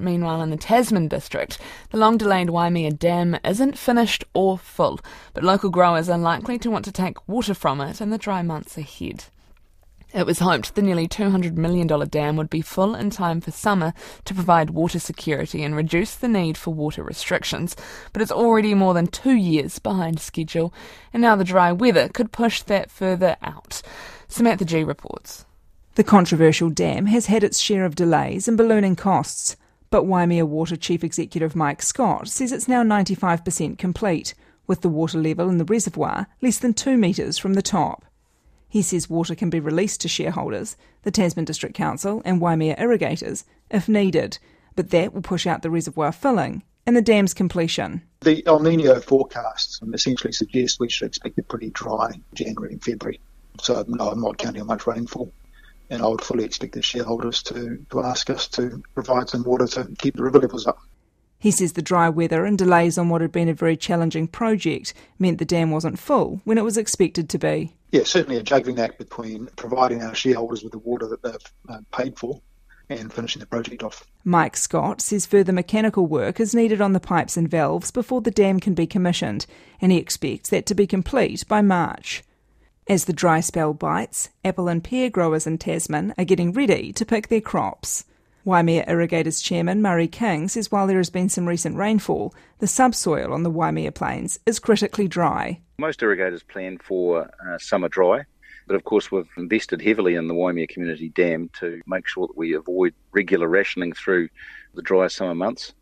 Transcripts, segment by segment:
Meanwhile, in the Tasman district, the long delayed Waimea Dam isn't finished or full, but local growers are likely to want to take water from it in the dry months ahead. It was hoped the nearly $200 million dam would be full in time for summer to provide water security and reduce the need for water restrictions, but it's already more than two years behind schedule, and now the dry weather could push that further out. Samantha Gee reports. The controversial dam has had its share of delays and ballooning costs, but Waimea Water Chief Executive Mike Scott says it's now 95% complete, with the water level in the reservoir less than two metres from the top. He says water can be released to shareholders, the Tasman District Council, and Waimea irrigators if needed, but that will push out the reservoir filling and the dam's completion. The El Nino forecasts essentially suggest we should expect a pretty dry January and February. So, no, I'm not counting on much rainfall. And I would fully expect the shareholders to, to ask us to provide some water to keep the river levels up. He says the dry weather and delays on what had been a very challenging project meant the dam wasn't full when it was expected to be. Yeah, certainly a juggling act between providing our shareholders with the water that they've uh, paid for and finishing the project off. Mike Scott says further mechanical work is needed on the pipes and valves before the dam can be commissioned, and he expects that to be complete by March. As the dry spell bites, apple and pear growers in Tasman are getting ready to pick their crops. Waimea Irrigators Chairman Murray King says while there has been some recent rainfall, the subsoil on the Waimea Plains is critically dry. Most irrigators plan for uh, summer dry, but of course we've invested heavily in the Waimea Community Dam to make sure that we avoid regular rationing through the dry summer months.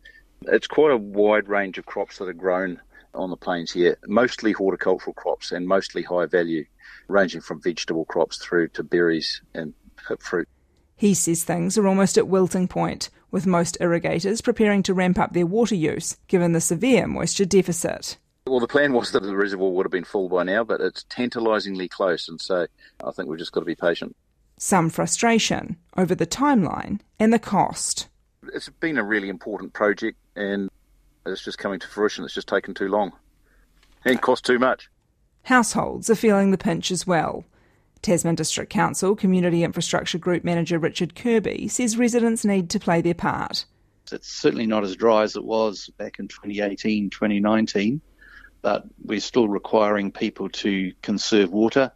It's quite a wide range of crops that are grown on the plains here, mostly horticultural crops and mostly high value, ranging from vegetable crops through to berries and fruit. He says things are almost at wilting point, with most irrigators preparing to ramp up their water use given the severe moisture deficit. Well, the plan was that the reservoir would have been full by now, but it's tantalisingly close, and so I think we've just got to be patient. Some frustration over the timeline and the cost. It's been a really important project, and it's just coming to fruition. It's just taken too long and cost too much. Households are feeling the pinch as well. Tasman District Council Community Infrastructure Group Manager Richard Kirby says residents need to play their part. It's certainly not as dry as it was back in 2018, 2019, but we're still requiring people to conserve water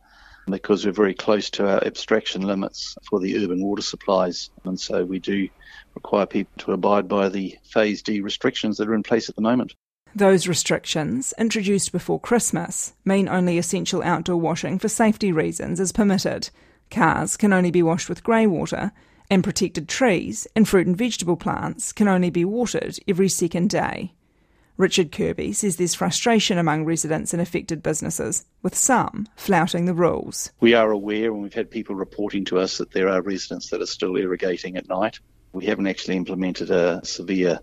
because we're very close to our abstraction limits for the urban water supplies. And so we do require people to abide by the Phase D restrictions that are in place at the moment. Those restrictions, introduced before Christmas, mean only essential outdoor washing for safety reasons is permitted. Cars can only be washed with grey water, and protected trees and fruit and vegetable plants can only be watered every second day. Richard Kirby says there's frustration among residents and affected businesses, with some flouting the rules. We are aware, and we've had people reporting to us that there are residents that are still irrigating at night. We haven't actually implemented a severe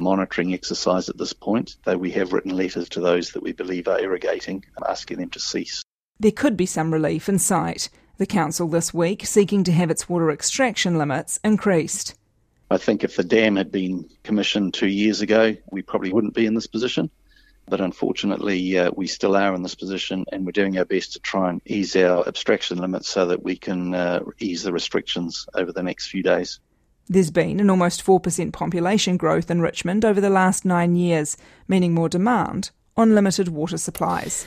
monitoring exercise at this point, though we have written letters to those that we believe are irrigating, and asking them to cease. There could be some relief in sight. The council this week seeking to have its water extraction limits increased. I think if the dam had been commissioned two years ago, we probably wouldn't be in this position. But unfortunately, uh, we still are in this position, and we're doing our best to try and ease our abstraction limits so that we can uh, ease the restrictions over the next few days. There's been an almost 4% population growth in Richmond over the last nine years, meaning more demand on limited water supplies.